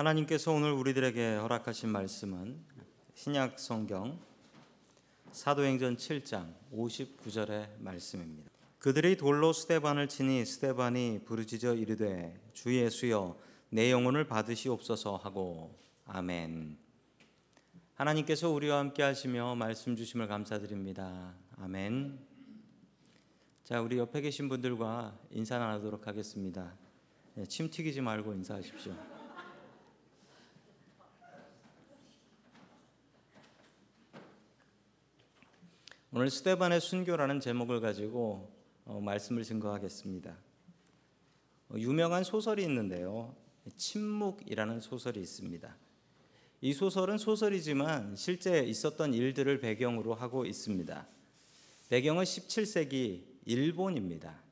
하나님께서 오늘 우리들에게 허락하신 말씀은 신약 성경 사도행전 7장 59절의 말씀입니다. 그들이 돌로 스테반을 치니 스테반이 부르짖어 이르되 주 예수여 내 영혼을 받으시옵소서 하고 아멘. 하나님께서 우리와 함께 하시며 말씀 주심을 감사드립니다. 아멘. 자, 우리 옆에 계신 분들과 인사 나누도록 하겠습니다. 네, 침 튀기지 말고 인사하십시오. 오늘 스테반의 순교라는 제목을 가지고 어, 말씀을 증거하겠습니다. 어, 유명한 소설이 있는데요. 침묵이라는 소설이 있습니다. 이 소설은 소설이지만 실제 있었던 일들을 배경으로 하고 있습니다. 배경은 17세기 일본입니다.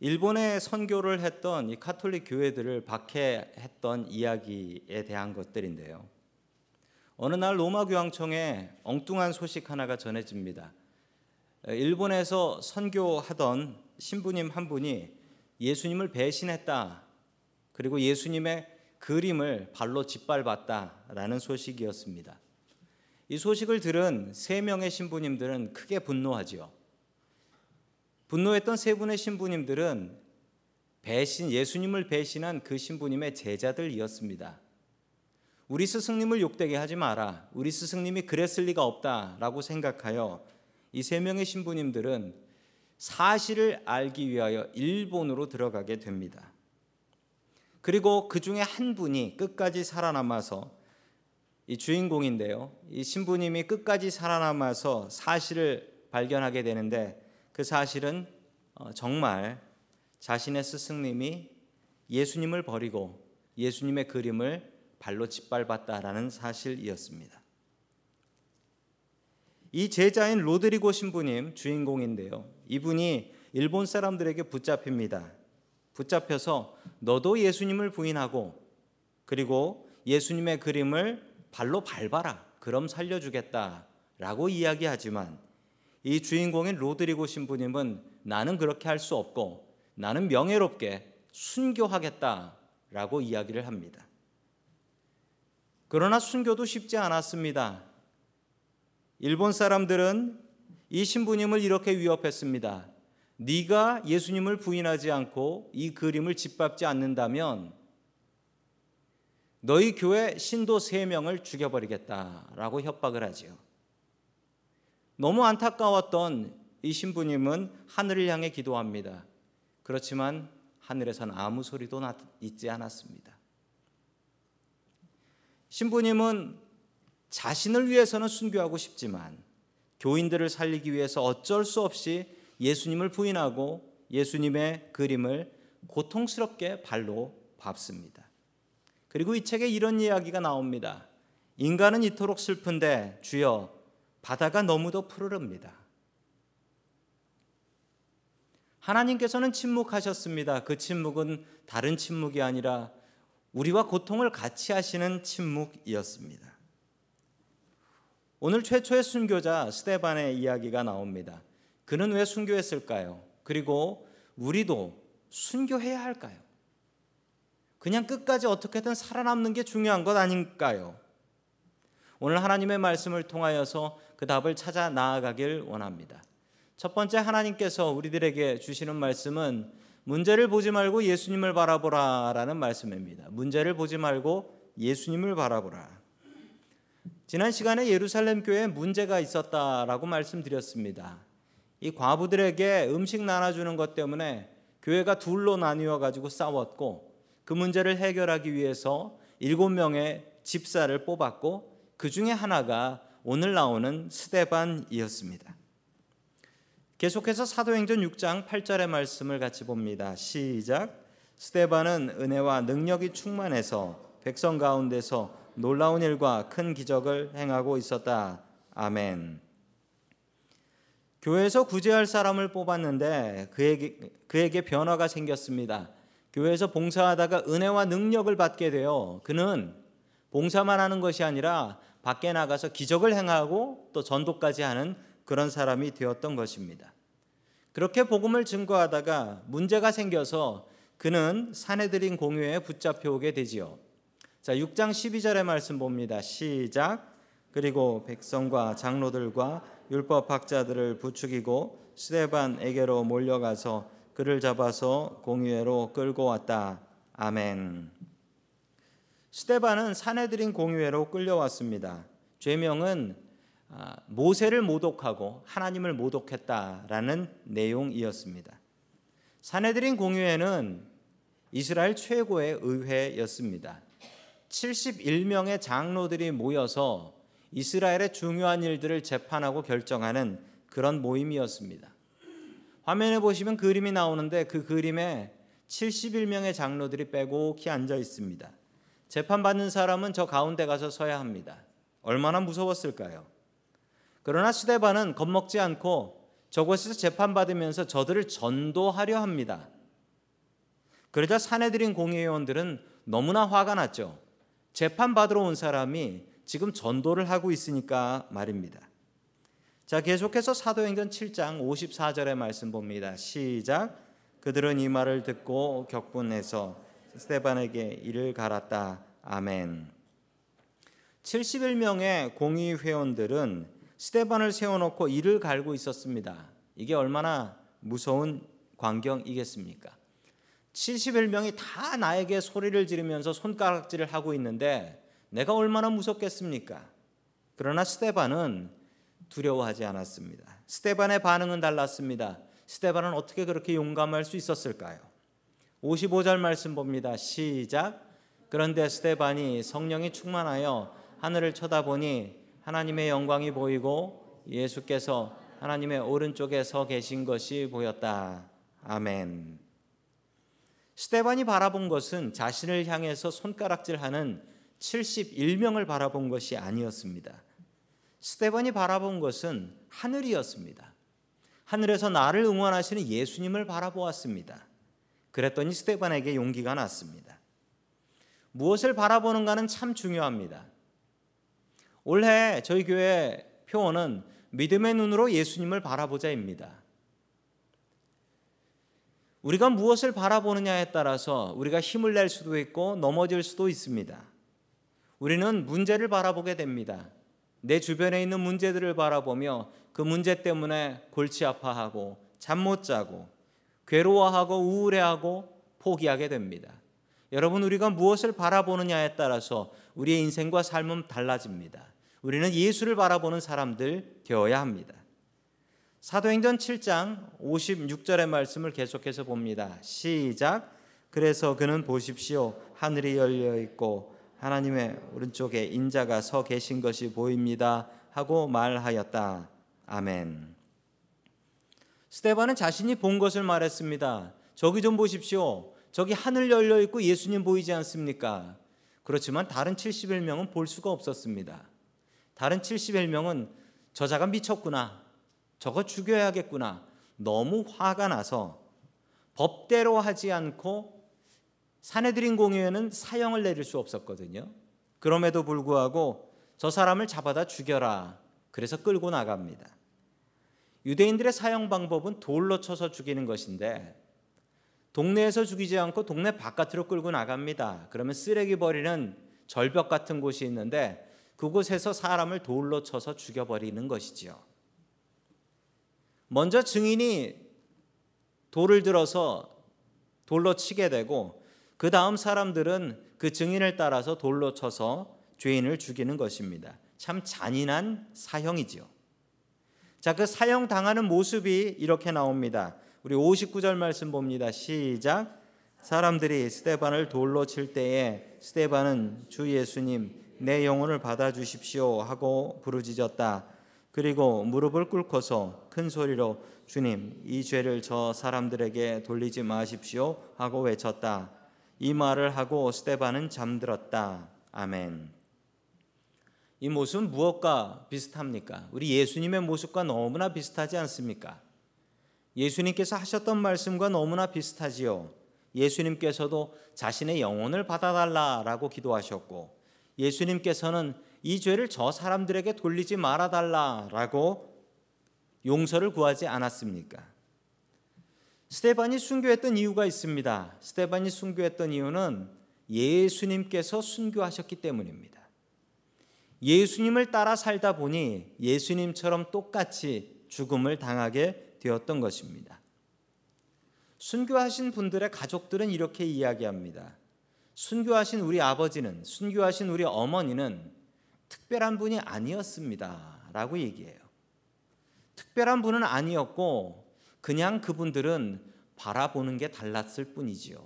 일본에 선교를 했던 이 카톨릭 교회들을 박해했던 이야기에 대한 것들인데요. 어느 날 로마 교황청에 엉뚱한 소식 하나가 전해집니다. 일본에서 선교하던 신부님 한 분이 예수님을 배신했다. 그리고 예수님의 그림을 발로 짓밟았다라는 소식이었습니다. 이 소식을 들은 세 명의 신부님들은 크게 분노하지요. 분노했던 세 분의 신부님들은 배신 예수님을 배신한 그 신부님의 제자들이었습니다. 우리 스승님을 욕되게 하지 마라. 우리 스승님이 그랬을 리가 없다라고 생각하여 이 세 명의 신부님들은 사실을 알기 위하여 일본으로 들어가게 됩니다. 그리고 그 중에 한 분이 끝까지 살아남아서 이 주인공인데요. 이 신부님이 끝까지 살아남아서 사실을 발견하게 되는데 그 사실은 어, 정말 자신의 스승님이 예수님을 버리고 예수님의 그림을 발로 짓밟았다라는 사실이었습니다. 이 제자인 로드리고 신부님 주인공인데요. 이분이 일본 사람들에게 붙잡힙니다. 붙잡혀서 너도 예수님을 부인하고 그리고 예수님의 그림을 발로 밟아라. 그럼 살려주겠다 라고 이야기하지만 이 주인공인 로드리고 신부님은 나는 그렇게 할 수 없고 나는 명예롭게 순교하겠다 라고 이야기를 합니다. 그러나 순교도 쉽지 않았습니다. 일본 사람들은 이 신부님을 이렇게 위협했습니다. 네가 예수님을 부인하지 않고 이 그림을 짓밟지 않는다면 너희 교회 신도 세 명을 죽여버리겠다라고 협박을 하지요. 너무 안타까웠던 이 신부님은 하늘을 향해 기도합니다. 그렇지만 하늘에선 아무 소리도 있지 않았습니다. 신부님은 자신을 위해서는 순교하고 싶지만 교인들을 살리기 위해서 어쩔 수 없이 예수님을 부인하고 예수님의 그림을 고통스럽게 발로 밟습니다. 그리고 이 책에 이런 이야기가 나옵니다. 인간은 이토록 슬픈데 주여 바다가 너무도 푸르릅니다. 하나님께서는 침묵하셨습니다. 그 침묵은 다른 침묵이 아니라 우리와 고통을 같이 하시는 침묵이었습니다. 오늘 최초의 순교자 스테반의 이야기가 나옵니다. 그는 왜 순교했을까요? 그리고 우리도 순교해야 할까요? 그냥 끝까지 어떻게든 살아남는 게 중요한 것 아닌가요? 오늘 하나님의 말씀을 통하여서 그 답을 찾아 나아가길 원합니다. 첫 번째 하나님께서 우리들에게 주시는 말씀은 문제를 보지 말고 예수님을 바라보라라는 말씀입니다. 문제를 보지 말고 예수님을 바라보라. 지난 시간에 예루살렘 교회에 문제가 있었다라고 말씀드렸습니다. 이 과부들에게 음식 나눠주는 것 때문에 교회가 둘로 나뉘어 가지고 싸웠고 그 문제를 해결하기 위해서 일곱 명의 집사를 뽑았고 그 중에 하나가 오늘 나오는 스데반이었습니다. 계속해서 사도행전 6장 8절의 말씀을 같이 봅니다. 시작. 스테반은 은혜와 능력이 충만해서 백성 가운데서 놀라운 일과 큰 기적을 행하고 있었다. 아멘. 교회에서 구제할 사람을 뽑았는데 그에게, 그에게 변화가 생겼습니다. 교회에서 봉사하다가 은혜와 능력을 받게 되어 그는 봉사만 하는 것이 아니라 밖에 나가서 기적을 행하고 또 전도까지 하는 그런 사람이 되었던 것입니다. 그렇게 복음을 증거하다가 문제가 생겨서 그는 사내들인 공유에 붙잡혀 오게 되지요. 자, 6장 12절의 말씀 봅니다. 시작. 그리고 백성과 장로들과 율법 학자들을 부추기고 스데반에게로 몰려가서 그를 잡아서 공유회로 끌고 왔다. 아멘. 스데반은 사내들인 공유회로 끌려왔습니다. 죄명은 아, 모세를 모독하고 하나님을 모독했다라는 내용이었습니다. 사내들인 공유회는 이스라엘 최고의 의회였습니다. 71명의 장로들이 모여서 이스라엘의 중요한 일들을 재판하고 결정하는 그런 모임이었습니다. 화면에 보시면 그림이 나오는데 그 그림에 71명의 장로들이 빼곡히 앉아 있습니다. 재판받는 사람은 저 가운데 가서 서야 합니다. 얼마나 무서웠을까요? 그러나 스데반은 겁먹지 않고 저곳에서 재판받으면서 저들을 전도하려 합니다. 그러자 사내들인 공회의원들은 너무나 화가 났죠. 재판받으러 온 사람이 지금 전도를 하고 있으니까 말입니다. 자, 계속해서 사도행전 7장 54절의 말씀 봅니다. 시작. 그들은 이 말을 듣고 격분해서 스테반에게 이를 갈았다. 아멘. 71명의 공의 회원들은 스테반을 세워놓고 이를 갈고 있었습니다. 이게 얼마나 무서운 광경이겠습니까? 71명이 다 나에게 소리를 지르면서 손가락질을 하고 있는데 내가 얼마나 무섭겠습니까? 그러나 스테반은 두려워하지 않았습니다. 스테반의 반응은 달랐습니다. 스테반은 어떻게 그렇게 용감할 수 있었을까요? 55절 말씀 봅니다. 시작. 그런데 스테반이 성령이 충만하여 하늘을 쳐다보니 하나님의 영광이 보이고 예수께서 하나님의 오른쪽에 서 계신 것이 보였다. 아멘. 스테반이 바라본 것은 자신을 향해서 손가락질하는 71명을 바라본 것이 아니었습니다. 스테반이 바라본 것은 하늘이었습니다. 하늘에서 나를 응원하시는 예수님을 바라보았습니다. 그랬더니 스테반에게 용기가 났습니다. 무엇을 바라보는가는 참 중요합니다. 올해 저희 교회 표어는 믿음의 눈으로 예수님을 바라보자입니다. 우리가 무엇을 바라보느냐에 따라서 우리가 힘을 낼 수도 있고 넘어질 수도 있습니다. 우리는 문제를 바라보게 됩니다. 내 주변에 있는 문제들을 바라보며 그 문제 때문에 골치 아파하고 잠 못 자고 괴로워하고 우울해하고 포기하게 됩니다. 여러분 우리가 무엇을 바라보느냐에 따라서 우리의 인생과 삶은 달라집니다. 우리는 예수를 바라보는 사람들 되어야 합니다. 사도행전 7장 56절의 말씀을 계속해서 봅니다. 시작. 그래서 그는 보십시오. 하늘이 열려 있고 하나님의 오른쪽에 인자가 서 계신 것이 보입니다. 하고 말하였다. 아멘. 스테반은 자신이 본 것을 말했습니다. 저기 좀 보십시오. 저기 하늘 열려 있고 예수님 보이지 않습니까? 그렇지만 다른 71명은 볼 수가 없었습니다. 다른 71명은 저자가 미쳤구나. 저거 죽여야겠구나. 너무 화가 나서 법대로 하지 않고 사내들인 공유에는 사형을 내릴 수 없었거든요. 그럼에도 불구하고 저 사람을 잡아다 죽여라. 그래서 끌고 나갑니다. 유대인들의 사형 방법은 돌로 쳐서 죽이는 것인데 동네에서 죽이지 않고 동네 바깥으로 끌고 나갑니다. 그러면 쓰레기 버리는 절벽 같은 곳이 있는데 그곳에서 사람을 돌로 쳐서 죽여버리는 것이지요. 먼저 증인이 돌을 들어서 돌로 치게 되고 그 다음 사람들은 그 증인을 따라서 돌로 쳐서 죄인을 죽이는 것입니다. 참 잔인한 사형이지요. 자, 그 사형 당하는 모습이 이렇게 나옵니다. 우리 59절 말씀 봅니다. 시작. 사람들이 스테반을 돌로 칠 때에 스테반은 주 예수님 내 영혼을 받아 주십시오 하고 부르짖었다. 그리고 무릎을 꿇고서 큰 소리로 주님 이 죄를 저 사람들에게 돌리지 마십시오 하고 외쳤다. 이 말을 하고 스테반은 잠들었다. 아멘. 이 모습은 무엇과 비슷합니까? 우리 예수님의 모습과 너무나 비슷하지 않습니까? 예수님께서 하셨던 말씀과 너무나 비슷하지요. 예수님께서도 자신의 영혼을 받아달라라고 기도하셨고, 예수님께서는 이 죄를 저 사람들에게 돌리지 말아달라라고 용서를 구하지 않았습니까? 스테반이 순교했던 이유가 있습니다. 스테반이 순교했던 이유는 예수님께서 순교하셨기 때문입니다. 예수님을 따라 살다 보니 예수님처럼 똑같이 죽음을 당하게 되었던 것입니다. 순교하신 분들의 가족들은 이렇게 이야기합니다. 순교하신 우리 아버지는, 순교하신 우리 어머니는 특별한 분이 아니었습니다. 라고 얘기해요. 특별한 분은 아니었고, 그냥 그분들은 바라보는 게 달랐을 뿐이지요.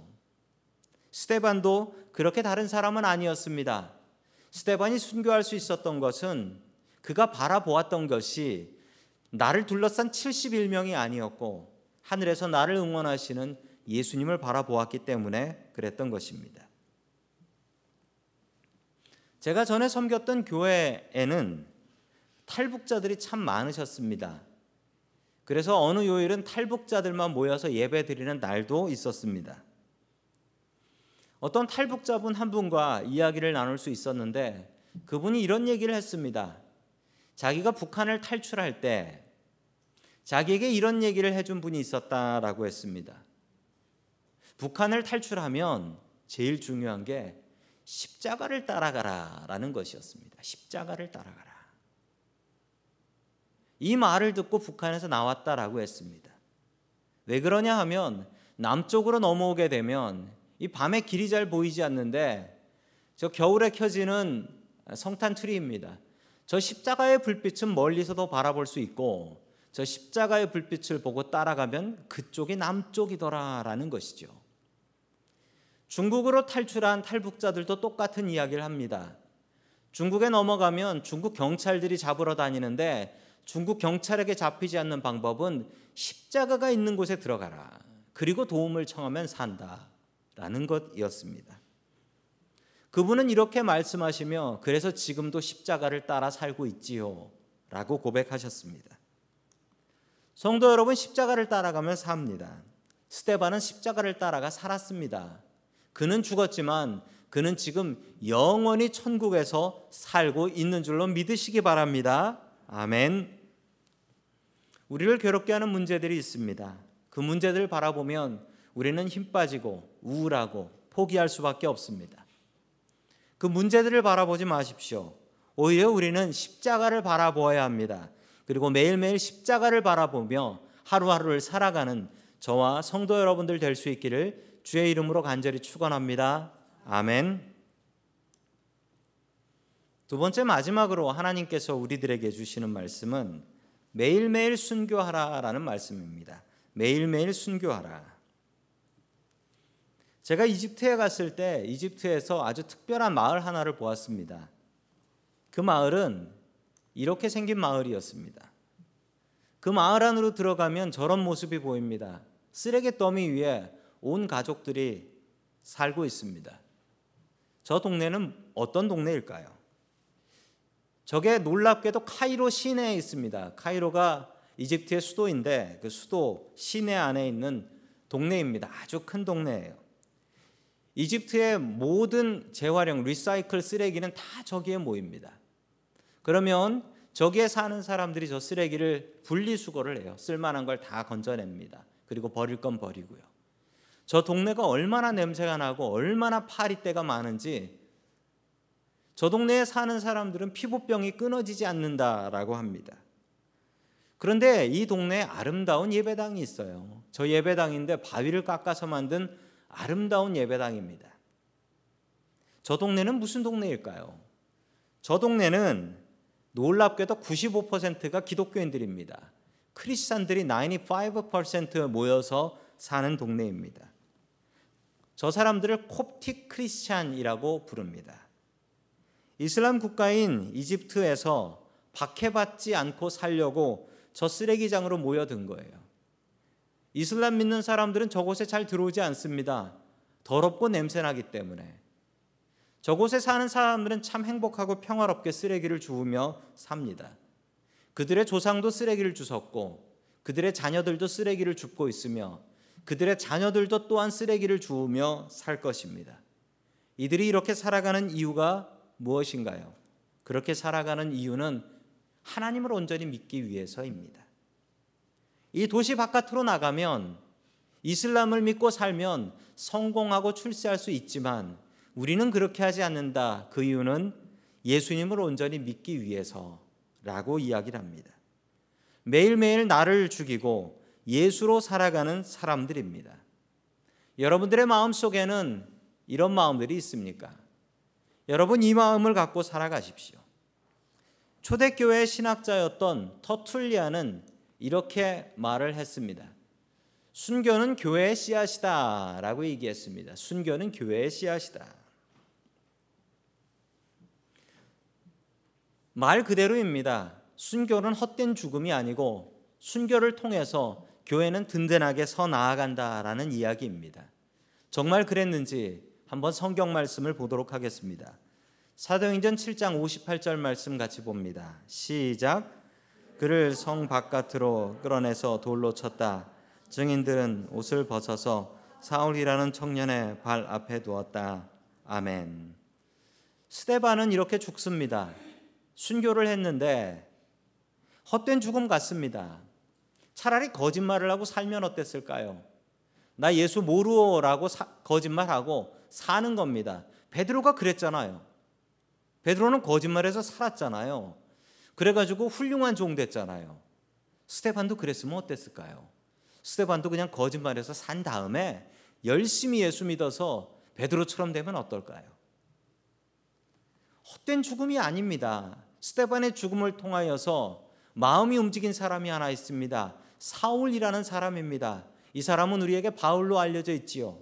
스테반도 그렇게 다른 사람은 아니었습니다. 스테반이 순교할 수 있었던 것은 그가 바라보았던 것이 나를 둘러싼 71명이 아니었고 하늘에서 나를 응원하시는 예수님을 바라보았기 때문에 그랬던 것입니다. 제가 전에 섬겼던 교회에는 탈북자들이 참 많으셨습니다. 그래서 어느 요일은 탈북자들만 모여서 예배 드리는 날도 있었습니다. 어떤 탈북자분 한 분과 이야기를 나눌 수 있었는데 그분이 이런 얘기를 했습니다. 자기가 북한을 탈출할 때 자기에게 이런 얘기를 해준 분이 있었다라고 했습니다. 북한을 탈출하면 제일 중요한 게 십자가를 따라가라라는 것이었습니다. 십자가를 따라가라. 이 말을 듣고 북한에서 나왔다라고 했습니다. 왜 그러냐 하면 남쪽으로 넘어오게 되면 이 밤에 길이 잘 보이지 않는데 저 겨울에 켜지는 성탄 트리입니다. 저 십자가의 불빛은 멀리서도 바라볼 수 있고 저 십자가의 불빛을 보고 따라가면 그쪽이 남쪽이더라라는 것이죠. 중국으로 탈출한 탈북자들도 똑같은 이야기를 합니다. 중국에 넘어가면 중국 경찰들이 잡으러 다니는데 중국 경찰에게 잡히지 않는 방법은 십자가가 있는 곳에 들어가라. 그리고 도움을 청하면 산다. 라는 것이었습니다. 그분은 이렇게 말씀하시며 그래서 지금도 십자가를 따라 살고 있지요. 라고 고백하셨습니다. 성도 여러분, 십자가를 따라가며 삽니다. 스테반은 십자가를 따라가 살았습니다. 그는 죽었지만 그는 지금 영원히 천국에서 살고 있는 줄로 믿으시기 바랍니다. 아멘. 우리를 괴롭게 하는 문제들이 있습니다. 그 문제들을 바라보면 우리는 힘 빠지고 우울하고 포기할 수밖에 없습니다. 그 문제들을 바라보지 마십시오. 오히려 우리는 십자가를 바라보아야 합니다. 그리고 매일매일 십자가를 바라보며 하루하루를 살아가는 저와 성도 여러분들 될 수 있기를 주의 이름으로 간절히 축원합니다. 아멘. 두 번째 마지막으로 하나님께서 우리들에게 주시는 말씀은 매일매일 순교하라라는 말씀입니다. 매일매일 순교하라. 제가 이집트에 갔을 때 이집트에서 아주 특별한 마을 하나를 보았습니다. 그 마을은 이렇게 생긴 마을이었습니다. 그 마을 안으로 들어가면 저런 모습이 보입니다. 쓰레기 더미 위에 온 가족들이 살고 있습니다. 저 동네는 어떤 동네일까요? 저게 놀랍게도 카이로 시내에 있습니다. 카이로가 이집트의 수도인데 그 수도 시내 안에 있는 동네입니다. 아주 큰 동네예요. 이집트의 모든 재활용 리사이클 쓰레기는 다 저기에 모입니다. 그러면 저기에 사는 사람들이 저 쓰레기를 분리수거를 해요. 쓸만한 걸 다 건져냅니다. 그리고 버릴 건 버리고요. 저 동네가 얼마나 냄새가 나고 얼마나 파리때가 많은지 저 동네에 사는 사람들은 피부병이 끊어지지 않는다라고 합니다. 그런데 이 동네에 아름다운 예배당이 있어요. 저 예배당인데 바위를 깎아서 만든 아름다운 예배당입니다. 저 동네는 무슨 동네일까요? 저 동네는 놀랍게도 95%가 기독교인들입니다. 크리스찬들이 95% 모여서 사는 동네입니다. 저 사람들을 콥틱 크리스찬이라고 부릅니다. 이슬람 국가인 이집트에서 박해받지 않고 살려고 저 쓰레기장으로 모여든 거예요. 이슬람 믿는 사람들은 저곳에 잘 들어오지 않습니다. 더럽고 냄새나기 때문에. 저곳에 사는 사람들은 참 행복하고 평화롭게 쓰레기를 주우며 삽니다. 그들의 조상도 쓰레기를 주웠고 그들의 자녀들도 쓰레기를 줍고 있으며 그들의 자녀들도 또한 쓰레기를 주우며 살 것입니다. 이들이 이렇게 살아가는 이유가 무엇인가요? 그렇게 살아가는 이유는 하나님을 온전히 믿기 위해서입니다. 이 도시 바깥으로 나가면 이슬람을 믿고 살면 성공하고 출세할 수 있지만 우리는 그렇게 하지 않는다. 그 이유는 예수님을 온전히 믿기 위해서라고 이야기를 합니다. 매일매일 나를 죽이고 예수로 살아가는 사람들입니다. 여러분들의 마음 속에는 이런 마음들이 있습니까? 여러분 이 마음을 갖고 살아가십시오. 초대교회 신학자였던 터툴리아는 이렇게 말을 했습니다. 순교는 교회의 씨앗이다라고 얘기했습니다. 순교는 교회의 씨앗이다. 말 그대로입니다. 순교는 헛된 죽음이 아니고 순교를 통해서 교회는 든든하게 서 나아간다라는 이야기입니다. 정말 그랬는지 한번 성경 말씀을 보도록 하겠습니다. 사도행전 7장 58절 말씀 같이 봅니다. 시작. 그를 성 바깥으로 끌어내서 돌로 쳤다. 증인들은 옷을 벗어서 사울이라는 청년의 발 앞에 두었다. 아멘. 스테반은 이렇게 죽습니다. 순교를 했는데 헛된 죽음 같습니다. 차라리 거짓말을 하고 살면 어땠을까요? 나 예수 모르어라고 거짓말하고 사는 겁니다. 베드로가 그랬잖아요. 베드로는 거짓말해서 살았잖아요. 그래가지고 훌륭한 종 됐잖아요. 스테반도 그랬으면 어땠을까요? 스테반도 그냥 거짓말해서 산 다음에 열심히 예수 믿어서 베드로처럼 되면 어떨까요? 헛된 죽음이 아닙니다. 스테반의 죽음을 통하여서 마음이 움직인 사람이 하나 있습니다. 사울이라는 사람입니다. 이 사람은 우리에게 바울로 알려져 있지요.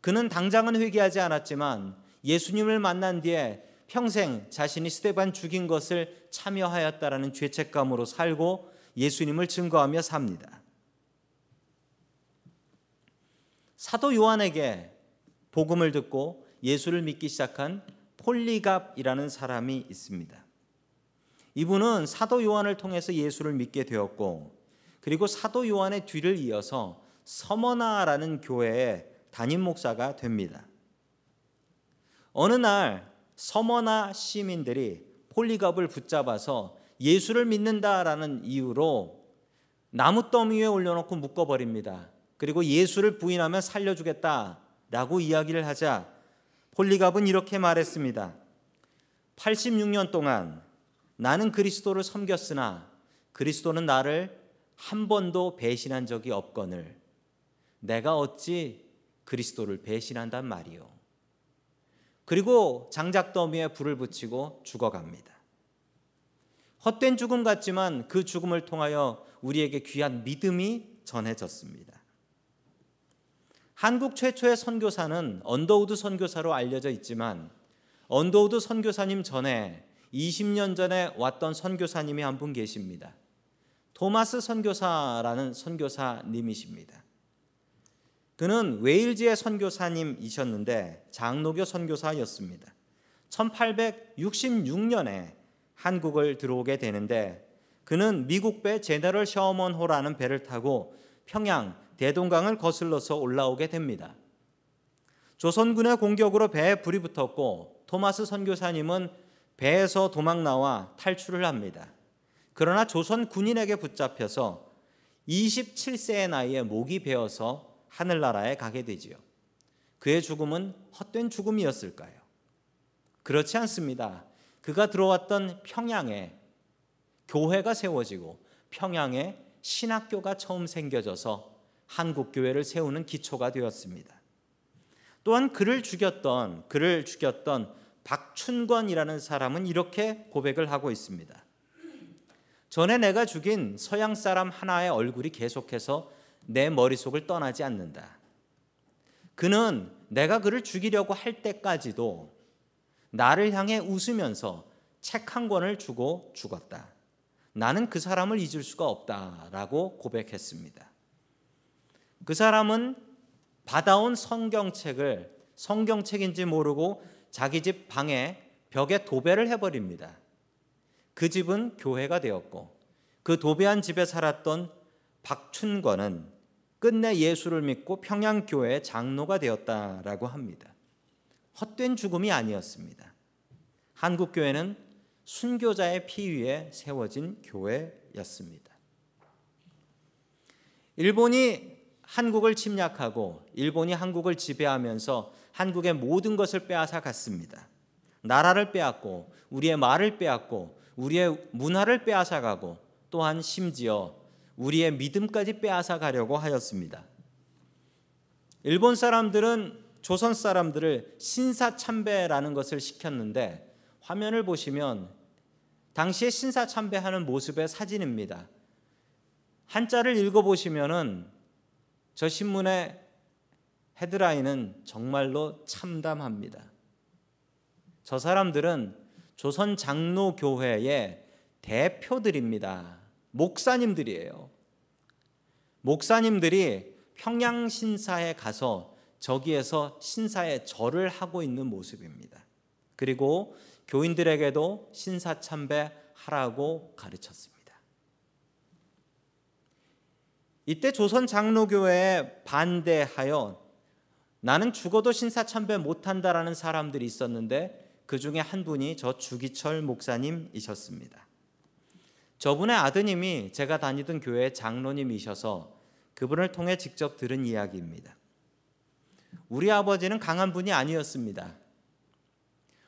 그는 당장은 회개하지 않았지만 예수님을 만난 뒤에 평생 자신이 스테반 죽인 것을 참여하였다라는 죄책감으로 살고 예수님을 증거하며 삽니다. 사도 요한에게 복음을 듣고 예수를 믿기 시작한 폴리갑이라는 사람이 있습니다. 이분은 사도 요한을 통해서 예수를 믿게 되었고 그리고 사도 요한의 뒤를 이어서 서머나라는 교회의 담임 목사가 됩니다. 어느 날 서머나 시민들이 폴리갑을 붙잡아서 예수를 믿는다라는 이유로 나무 더미 위에 올려놓고 묶어버립니다. 그리고 예수를 부인하면 살려주겠다라고 이야기를 하자 폴리갑은 이렇게 말했습니다. 86년 동안 나는 그리스도를 섬겼으나 그리스도는 나를 한 번도 배신한 적이 없거늘 내가 어찌 그리스도를 배신한단 말이요. 그리고 장작더미에 불을 붙이고 죽어갑니다. 헛된 죽음 같지만 그 죽음을 통하여 우리에게 귀한 믿음이 전해졌습니다. 한국 최초의 선교사는 언더우드 선교사로 알려져 있지만 언더우드 선교사님 전에 20년 전에 왔던 선교사님이 한 분 계십니다. 토마스 선교사라는 선교사님이십니다. 그는 웨일즈의 선교사님이셨는데 장로교 선교사였습니다. 1866년에 한국을 들어오게 되는데 그는 미국 배 제너럴 셔먼호라는 배를 타고 평양 대동강을 거슬러서 올라오게 됩니다. 조선군의 공격으로 배에 불이 붙었고 토마스 선교사님은 배에서 도망 나와 탈출을 합니다. 그러나 조선 군인에게 붙잡혀서 27세의 나이에 목이 베어서 하늘나라에 가게 되지요. 그의 죽음은 헛된 죽음이었을까요? 그렇지 않습니다. 그가 들어왔던 평양에 교회가 세워지고 평양에 신학교가 처음 생겨져서 한국 교회를 세우는 기초가 되었습니다. 또한 그를 죽였던 그를 죽였던 박춘권이라는 사람은 이렇게 고백을 하고 있습니다. 전에 내가 죽인 서양 사람 하나의 얼굴이 계속해서 내 머릿속을 떠나지 않는다. 그는 내가 그를 죽이려고 할 때까지도 나를 향해 웃으면서 책 한 권을 주고 죽었다. 나는 그 사람을 잊을 수가 없다라고 고백했습니다. 그 사람은 받아온 성경책을 성경책인지 모르고 자기 집 방에 벽에 도배를 해버립니다. 그 집은 교회가 되었고 그 도배한 집에 살았던 박춘권은 끝내 예수를 믿고 평양교회 장로가 되었다라고 합니다. 헛된 죽음이 아니었습니다. 한국교회는 순교자의 피 위에 세워진 교회였습니다. 일본이 한국을 침략하고 일본이 한국을 지배하면서 한국의 모든 것을 빼앗아 갔습니다. 나라를 빼앗고 우리의 말을 빼앗고 우리의 문화를 빼앗아 가고 또한 심지어 우리의 믿음까지 빼앗아 가려고 하였습니다. 일본 사람들은 조선 사람들을 신사참배라는 것을 시켰는데 화면을 보시면 당시에 신사참배하는 모습의 사진입니다. 한자를 읽어보시면은 저 신문의 헤드라인은 정말로 참담합니다. 저 사람들은 조선 장로교회의 대표들입니다. 목사님들이에요. 목사님들이 평양 신사에 가서 저기에서 신사에 절을 하고 있는 모습입니다. 그리고 교인들에게도 신사 참배 하라고 가르쳤습니다. 이때 조선 장로교회에 반대하여 나는 죽어도 신사 참배 못한다라는 사람들이 있었는데 그 중에 한 분이 저 주기철 목사님이셨습니다. 저분의 아드님이 제가 다니던 교회 장로님이셔서 그분을 통해 직접 들은 이야기입니다. 우리 아버지는 강한 분이 아니었습니다.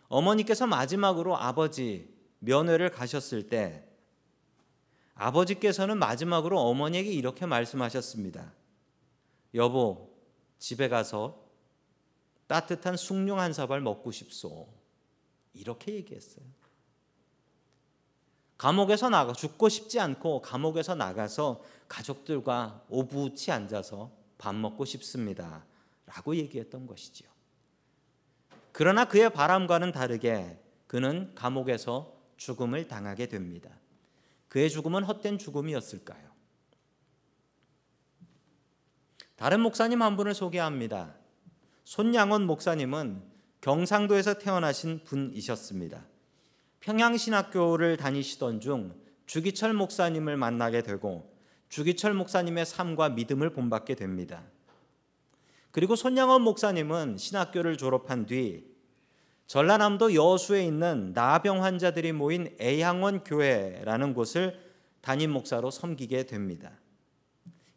어머니께서 마지막으로 아버지 면회를 가셨을 때 아버지께서는 마지막으로 어머니에게 이렇게 말씀하셨습니다. 여보, 집에 가서 따뜻한 숭늉 한 사발 먹고 싶소. 이렇게 얘기했어요. 감옥에서 나가 죽고 싶지 않고 감옥에서 나가서 가족들과 오붓이 앉아서 밥 먹고 싶습니다. 라고 얘기했던 것이지요. 그러나 그의 바람과는 다르게 그는 감옥에서 죽음을 당하게 됩니다. 그의 죽음은 헛된 죽음이었을까요? 다른 목사님 한 분을 소개합니다. 손양원 목사님은 경상도에서 태어나신 분이셨습니다. 평양신학교를 다니시던 중 주기철 목사님을 만나게 되고 주기철 목사님의 삶과 믿음을 본받게 됩니다. 그리고 손양원 목사님은 신학교를 졸업한 뒤 전라남도 여수에 있는 나병 환자들이 모인 애양원 교회라는 곳을 담임 목사로 섬기게 됩니다.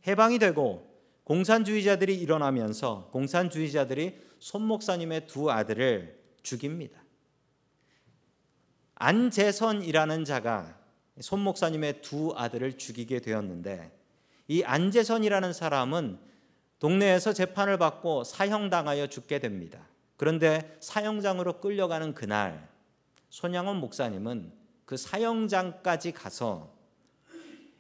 해방이 되고 공산주의자들이 일어나면서 공산주의자들이 손 목사님의 두 아들을 죽입니다. 안재선이라는 자가 손 목사님의 두 아들을 죽이게 되었는데 이 안재선이라는 사람은 동네에서 재판을 받고 사형당하여 죽게 됩니다. 그런데 사형장으로 끌려가는 그날 손양원 목사님은 그 사형장까지 가서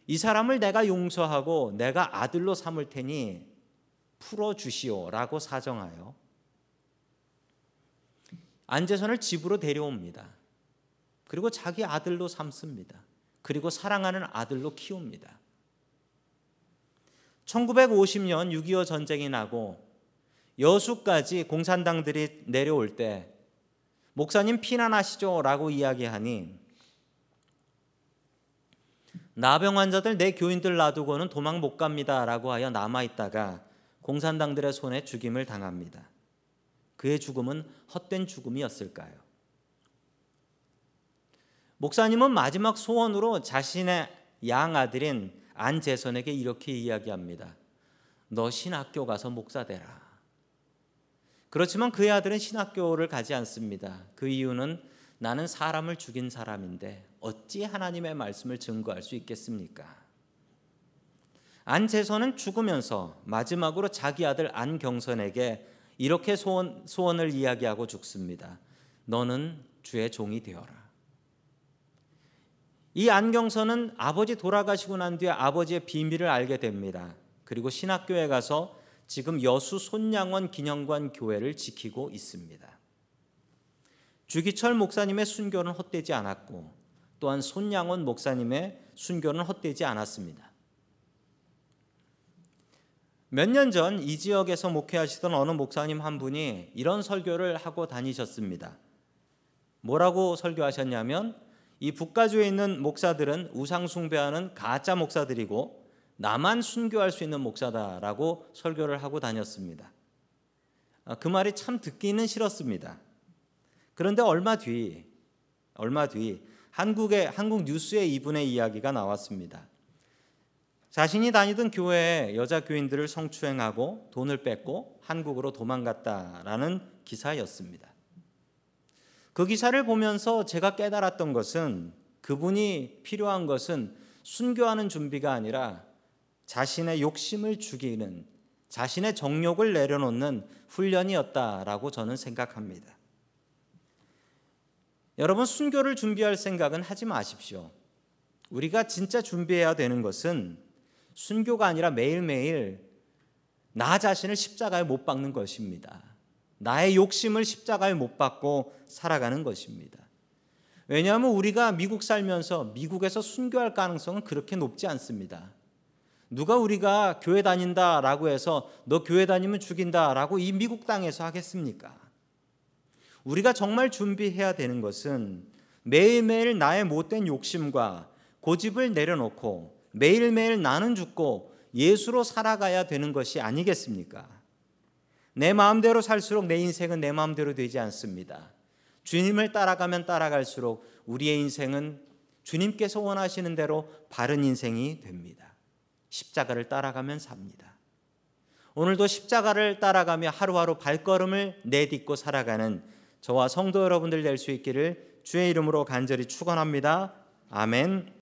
이 사람을 내가 용서하고 내가 아들로 삼을 테니 풀어 주시오라고 사정하여 안재선을 집으로 데려옵니다. 그리고 자기 아들로 삼습니다. 그리고 사랑하는 아들로 키웁니다. 1950년 6.25 전쟁이 나고 여수까지 공산당들이 내려올 때 목사님 피난하시죠 라고 이야기하니 나병 환자들 내 교인들 놔두고는 도망 못 갑니다 라고 하여 남아있다가 공산당들의 손에 죽임을 당합니다. 그의 죽음은 헛된 죽음이었을까요? 목사님은 마지막 소원으로 자신의 양아들인 안재선에게 이렇게 이야기합니다. 너 신학교 가서 목사 되라. 그렇지만 그의 아들은 신학교를 가지 않습니다. 그 이유는 나는 사람을 죽인 사람인데 어찌 하나님의 말씀을 증거할 수 있겠습니까? 안재선은 죽으면서 마지막으로 자기 아들 안경선에게 이렇게 소원, 소원을 이야기하고 죽습니다. 너는 주의 종이 되어라. 이 안경선은 아버지 돌아가시고 난 뒤에 아버지의 비밀을 알게 됩니다. 그리고 신학교에 가서 지금 여수 손양원 기념관 교회를 지키고 있습니다. 주기철 목사님의 순교는 헛되지 않았고 또한 손양원 목사님의 순교는 헛되지 않았습니다. 몇 년 전 이 지역에서 목회하시던 어느 목사님 한 분이 이런 설교를 하고 다니셨습니다. 뭐라고 설교하셨냐면 이 북가주에 있는 목사들은 우상 숭배하는 가짜 목사들이고 나만 순교할 수 있는 목사다라고 설교를 하고 다녔습니다. 아, 그 말이 참 듣기는 싫었습니다. 그런데 얼마 뒤, 얼마 뒤 한국의 한국 뉴스에 이분의 이야기가 나왔습니다. 자신이 다니던 교회에 여자 교인들을 성추행하고 돈을 뺏고 한국으로 도망갔다라는 기사였습니다. 그 기사를 보면서 제가 깨달았던 것은 그분이 필요한 것은 순교하는 준비가 아니라 자신의 욕심을 죽이는 자신의 정욕을 내려놓는 훈련이었다라고 저는 생각합니다. 여러분 순교를 준비할 생각은 하지 마십시오. 우리가 진짜 준비해야 되는 것은 순교가 아니라 매일매일 나 자신을 십자가에 못 박는 것입니다. 나의 욕심을 십자가에 못 박고 살아가는 것입니다. 왜냐하면 우리가 미국 살면서 미국에서 순교할 가능성은 그렇게 높지 않습니다. 누가 우리가 교회 다닌다라고 해서 너 교회 다니면 죽인다라고 이 미국 땅에서 하겠습니까? 우리가 정말 준비해야 되는 것은 매일매일 나의 못된 욕심과 고집을 내려놓고 매일매일 나는 죽고 예수로 살아가야 되는 것이 아니겠습니까? 내 마음대로 살수록 내 인생은 내 마음대로 되지 않습니다. 주님을 따라가면 따라갈수록 우리의 인생은 주님께서 원하시는 대로 바른 인생이 됩니다. 십자가를 따라가면 삽니다. 오늘도 십자가를 따라가며 하루하루 발걸음을 내딛고 살아가는 저와 성도 여러분들 될 수 있기를 주의 이름으로 간절히 축원합니다. 아멘.